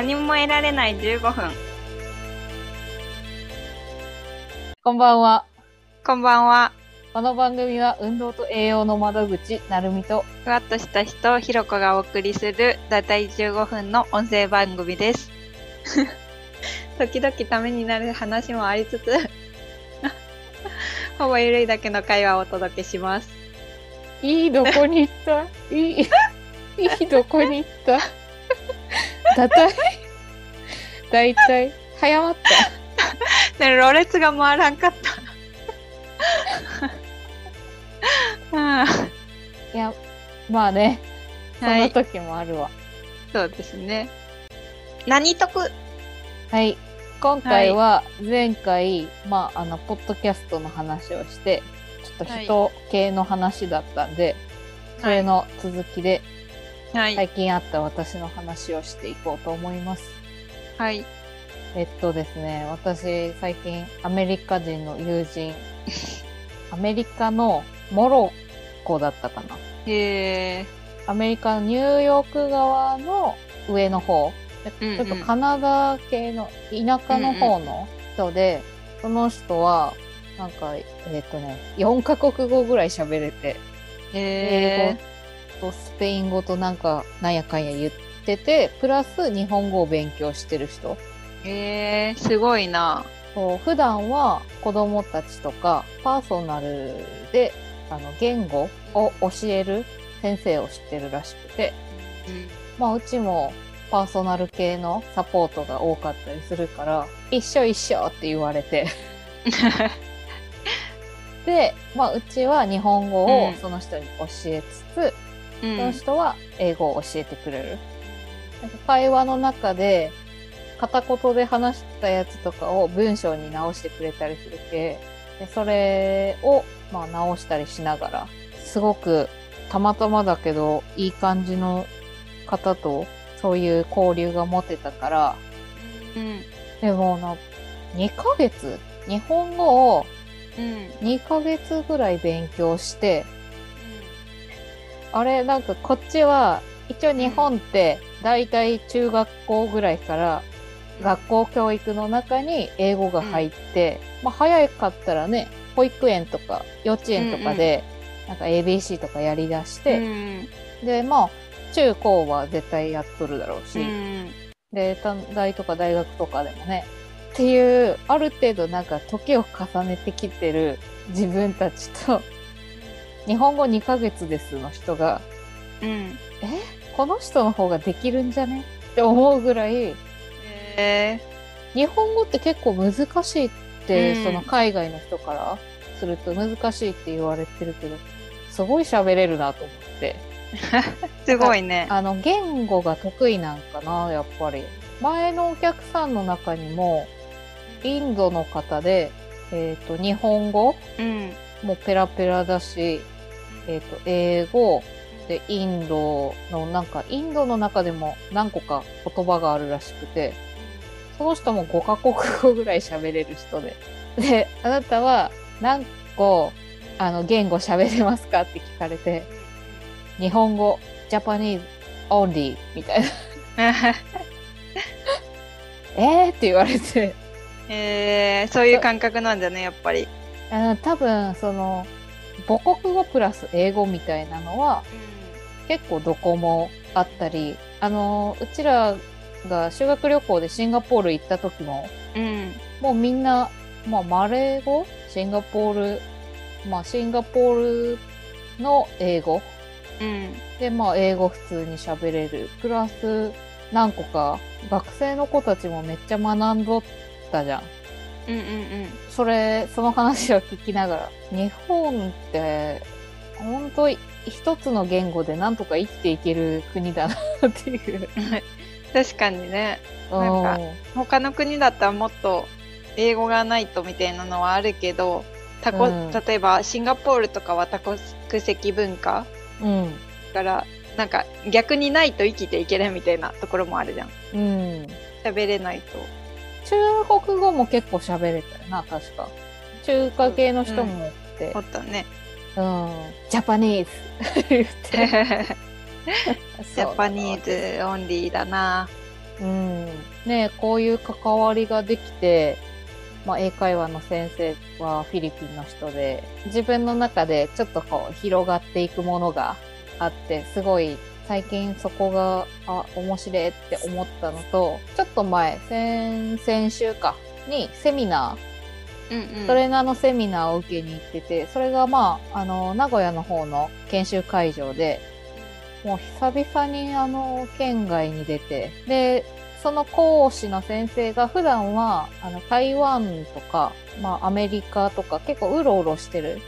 何も得られない15分。こんばんは。こんばんは。この番組は運動と栄養の窓口、なるみと、ふわっとした人、ひろこがお送りする、だいたい15分の音声番組です。時々ためになる話もありつつ、ほぼゆるいだけの会話をお届けします。いいどこに行った？いい、いいどこに行った？だたいだいたい、早まった。ね、ろれつが回らんかった。あ いや、まあね、そんあは、ない時もあるわ。そうですね。何得？はい。今回は前回、まあ、あの、ポッドキャストの話をして、ちょっと人系の話だったんで、それの続きで、はい。最近あった私の話をしていこうと思います。はい。えっとですね、私最近アメリカ人の友人、アメリカのモロッコだったかな。へえ。アメリカのニューヨーク側の上の方、うんうんちょっとカナダ系の田舎の方の人で、その人は、なんか、えっ、とね、4カ国語ぐらい喋れて、英へ語とスペイン語となんか、なんやかんや言ってて、プラス日本語を勉強してる人。え。へえ、すごいな。そう普段は子供たちとかパーソナルであの言語を教える先生を知ってるらしくて、まあうちもパーソナル系のサポートが多かったりするから、一緒一緒って言われて。で、まあうちは日本語をうんその人に教えつつ、うんその人は英語を教えてくれる。なんか会話の中で、片言で話したやつとかを文章に直してくれたりするけ、でそれを、まあ、直したりしながら、すごくたまたまだけど、いい感じの方とそういう交流が持てたから、うん。でもな、2ヶ月？日本語をうん。2ヶ月ぐらい勉強して、あれ、なんかこっちは、一応日本って、だいたい中学校ぐらいから、学校教育の中に英語が入って、まあ早かったらね、保育園とか幼稚園とかで、なんか ABC とかやり出しうて、ん。で、まあ、中高は絶対やっとるだろうし、うん。で、短大とか大学とかでもね、っていう、ある程度なんか時を重ねてきてる自分たちと、日本語2ヶ月ですの人が、うん。この人の方ができるんじゃね？って思うぐらい、へえ。日本語って結構難しいって、うんその海外の人からすると難しいって言われてるけど、すごい喋れるなと思って。すごいね。あの、言語が得意なんかな、やっぱり。前のお客さんの中にも、インドの方で、えっ、と、日本語うん。もペラペラだし、えっ、と、英語、で、インドの、なんか、インドの中でも何個か言葉があるらしくて、その人も5カ国語ぐらい喋れる人で。で、あなたは何個、あの、言語喋れますかって聞かれて、日本語、ジャパニーズ、オンリー、みたいな。えー？って言われて、へえ、そういう感覚なんだね、やっぱり。あの多分、その、母国語プラス英語みたいなのは、結構どこもあったり、あの、うちらが修学旅行でシンガポール行った時も、うん。もうみんな、まあ、マレー語？シンガポール、まあ、シンガポールの英語？うん。で、まあ、英語普通に喋れる。プラス、何個か、学生の子たちもめっちゃ学んどったじゃん。うんうんうん。それ、その話を聞きながら、日本って、本当一つの言語でなんとか生きていける国だなっていう。確かにね。なんか他の国だったらもっと英語がないとみたいなのはあるけど、多国うん例えばシンガポールとかは多国籍文化うん。から、なんか逆にないと生きていけないみたいなところもあるじゃん。うん。喋れないと。中国語も結構喋れたよな、確か。中華系の人も多くてお。ったね。うん。 Japanese 言って。 Japanese only だな。うん。ねこういう関わりができて、まあ、英会話の先生はフィリピンの人で、自分の中でちょっとこう広がっていくものがあって、すごい最近そこが、あ、面白いって思ったのと、ちょっと前、先、先週か、にセミナー、うんうん。トレーナーのセミナーを受けに行ってて、それがまあ、あの、名古屋の方の研修会場で、もう久々にあの、県外に出て、で、その講師の先生が普段は、あの、台湾とか、まあ、アメリカとか結構うろうろしてる。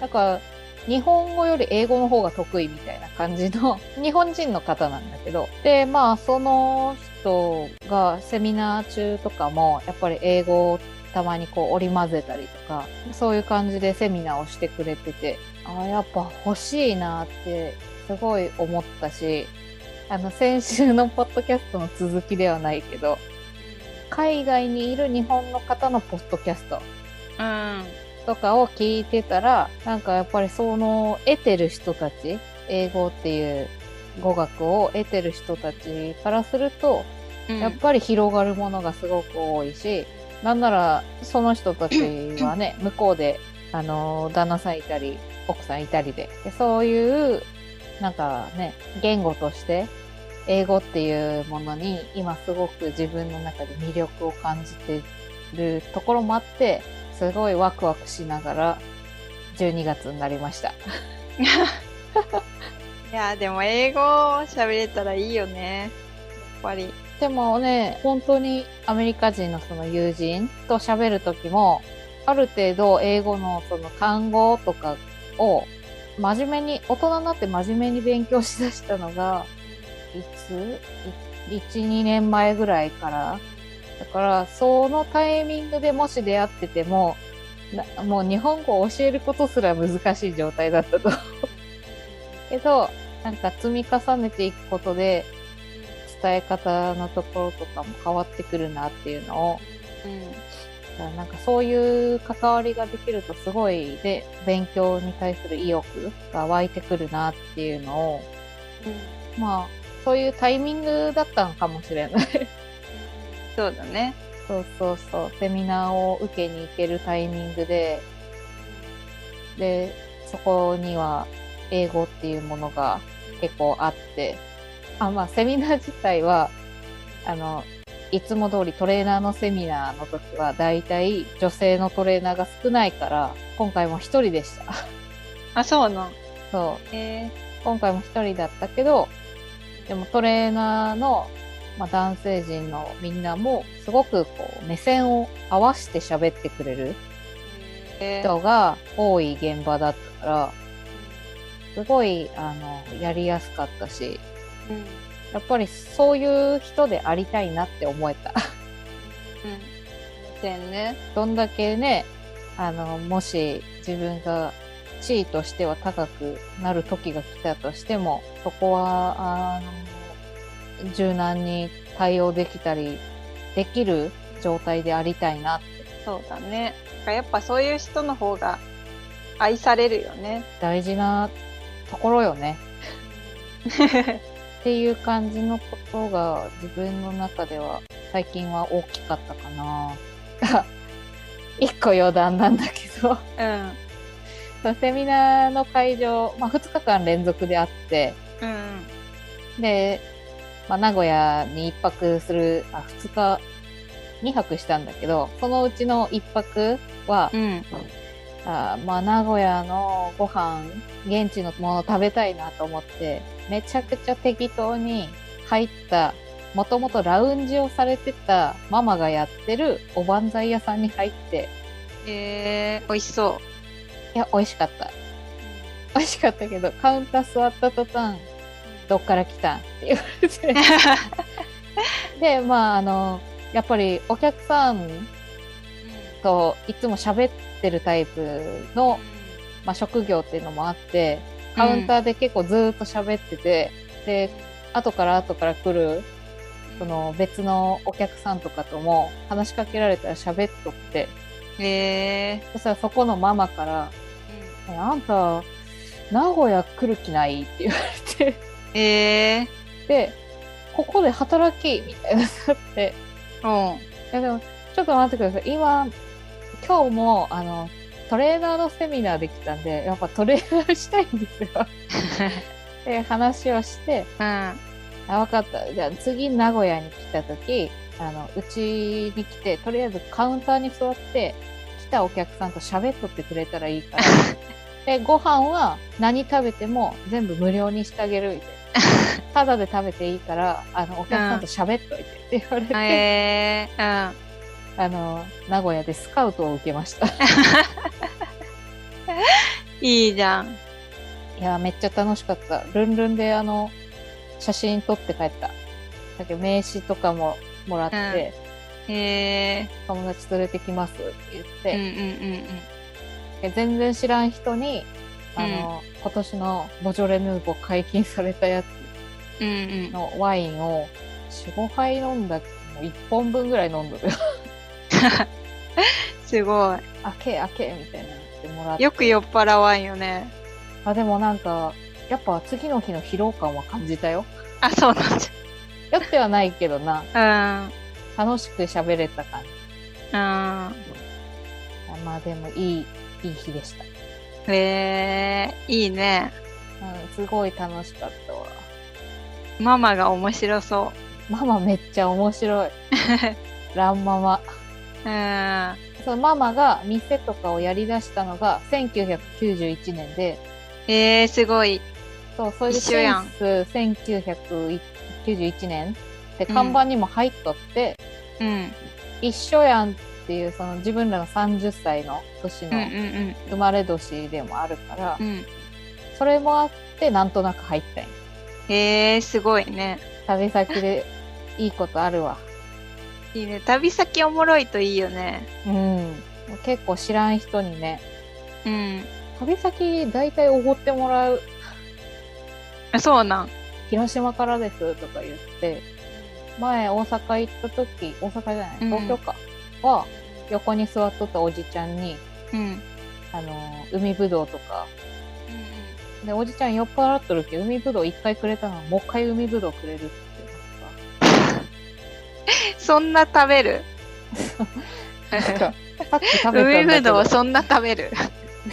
だから、日本語より英語の方が得意みたいな感じの 日本人の方なんだけど。で、まあ、その人がセミナー中とかも、やっぱり英語たまにこう織り交ぜたりとか、そういう感じでセミナーをしてくれてて、ああ、やっぱ欲しいなってすごい思ったし、あの、先週のポッドキャストの続きではないけど、海外にいる日本の方のポッドキャストうん。とかを聞いてたら、なんかやっぱりその得てる人たち、英語っていう語学を得てる人たちからすると、うんやっぱり広がるものがすごく多いし、なんならその人たちはね、向こうで、あの、旦那さんいたり、奥さんいたりで、でそういう、なんかね、言語として、英語っていうものに今すごく自分の中で魅力を感じてるところもあって、すごいワクワクしながら12月になりました。いや、でも英語喋れたらいいよね。やっぱり。でもね、本当にアメリカ人のその友人と喋るときも、ある程度英語のその単語とかを真面目に、大人になって真面目に勉強しだしたのが、いつ ?1、2年前ぐらいから。だから、そのタイミングでもし出会ってても、もう日本語を教えることすら難しい状態だったと。けど、なんか積み重ねていくことで、伝え方のところとかも変わってくるなっていうのを、うん。だからなんかそういう関わりができるとすごいで、勉強に対する意欲が湧いてくるなっていうのを、まあ、そういうタイミングだったのかもしれない。そうだね。そうそうそう、セミナーを受けに行けるタイミングで、で、そこには英語っていうものが結構あって、あ、まあ、セミナー自体は、あの、いつも通りトレーナーのセミナーの時は、だいたい女性のトレーナーが少ないから、今回も一人でした。あ、そうなん。そう。え今回も一人だったけど、でもトレーナーの、まあ、男性陣のみんなも、すごくこう、目線を合わせて喋ってくれるえ人が多い現場だったから、すごい、あの、やりやすかったし、うん。うん。やっぱりそういう人でありたいなって思えた。目線ね。どんだけね、あの、もし自分が地位としては高くなる時が来たとしても、そこは、あの、柔軟に対応できたり、できる状態でありたいなって。そうだね。やっぱそういう人の方が愛されるよね。大事なところよね。っていう感じのことが自分の中では最近は大きかったかな。一個余談なんだけど、うん。セミナーの会場、まあ2日間連続であって、うん。で、まあ名古屋に一泊する、あ、2日、2泊したんだけど、そのうちの一泊は、うん。あまあ名古屋のご飯、現地のもの食べたいなと思って、めちゃくちゃ適当に入った、もともとラウンジをされてたママがやってるおばんざい屋さんに入って、えー、美味しそいや、美味しかった。美味しかったけど、カウンター座った途端、どっから来たんって言われて。う。で、まあ、あの、やっぱりお客さんといつも喋ってるタイプの、まあ、職業っていうのもあって、カウンターで結構ずーっと喋ってて、で、後から後から来る、その別のお客さんとかとも話しかけられたら喋っとって、えそしたらそこのママから、えあんた、名古屋来る気ない？って言われて、ー、えで、ここで働きみたいななって、うん。いやでも、ちょっと待ってください。今、今日も、あの、トレーナーのセミナーできたんで、やっぱトレーナーしたいんですよ。で、話をして、うん。あ、わかった。じゃあ次名古屋に来た時、あの、うちに来て、とりあえずカウンターに座って、来たお客さんと喋っとってくれたらいいから。で、ご飯は何食べても全部無料にしてあげるみたいな。ただで食べていいから、あの、お客さんと喋っといてって言われて、えー、うん。あの、名古屋でスカウトを受けました。いいじゃん。いや、めっちゃ楽しかった。ルンルンであの、写真撮って帰った。だけど名刺とかももらって、え友達連れてきますって言っー、うんて、うんうんで全然知らん人に、あの、今年のボジョレ・ヌーボー解禁されたやつうん。うんうん。のワインを4、5杯飲んだ、もう1本分ぐらい飲んどる。すごい。開け開けみたいなのってもらって。よく酔っ払わんよね。あ、でもなんか、やっぱ次の日の疲労感は感じたよ。あ、そうなん酔ってはないけどな、だ。楽しく喋れた感じ。うん。まあでもいい、いい日でした。えー、いいね。うん、すごい楽しかったわ。ママが面白そママめっちゃ面白い。ランママ。う。うん。そのママが店とかをやり出したのが1991年で、えー、すごい。そう、それで一緒やんセンス1991年って看板にも入っとって、うん。一緒やんっていうその自分らの30歳の年うんうんの生まれ年でもあるから、うん。うん。それもあってなんとなく入ったんよえー、すごいね。旅先でいいことあるわ。いいね。旅先おもろいといいよね。うん。結構知らん人にね、うん。旅先大体おごってもらう。あそうなん。広島からですとか言って、前大阪行った時、大阪じゃない、うん東京か、は、横に座っとったおじちゃんに、うん。あのー、海ぶどうとか、で、おじちゃん酔っ払っとるけど、海ぶどう一回くれたのもう一回海ぶどうくれるって そんな食べる？さっき食べ海ぶけど、どうそんな食べる？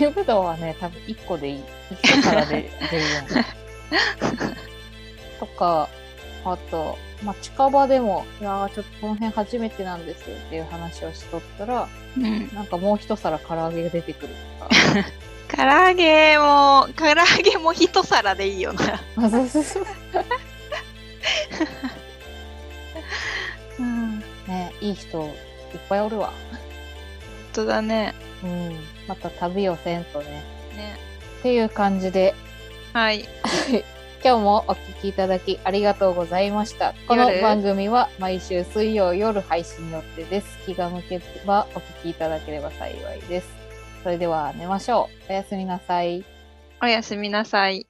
海ぶどうはね、多分一個でいい。一皿で十分。とか、あと、まあ、近場でも、いやーちょっとこの辺初めてなんですっていう話をしとったら、うん。なんかもう一皿唐揚げが出てくるとか。唐揚げも、唐揚げも一皿でいいよな。あそうそうそういい人いっぱいおるわ。当だね。うん。また旅をせんとね。ね。っていう感じで、はい。今日もお聞きいただきありがとうございました。この夜番組は毎週水曜夜配信予定です。気が向けばお聞きいただければ幸いです。それでは寝ましょう。おやすみなさい。おやすみなさい。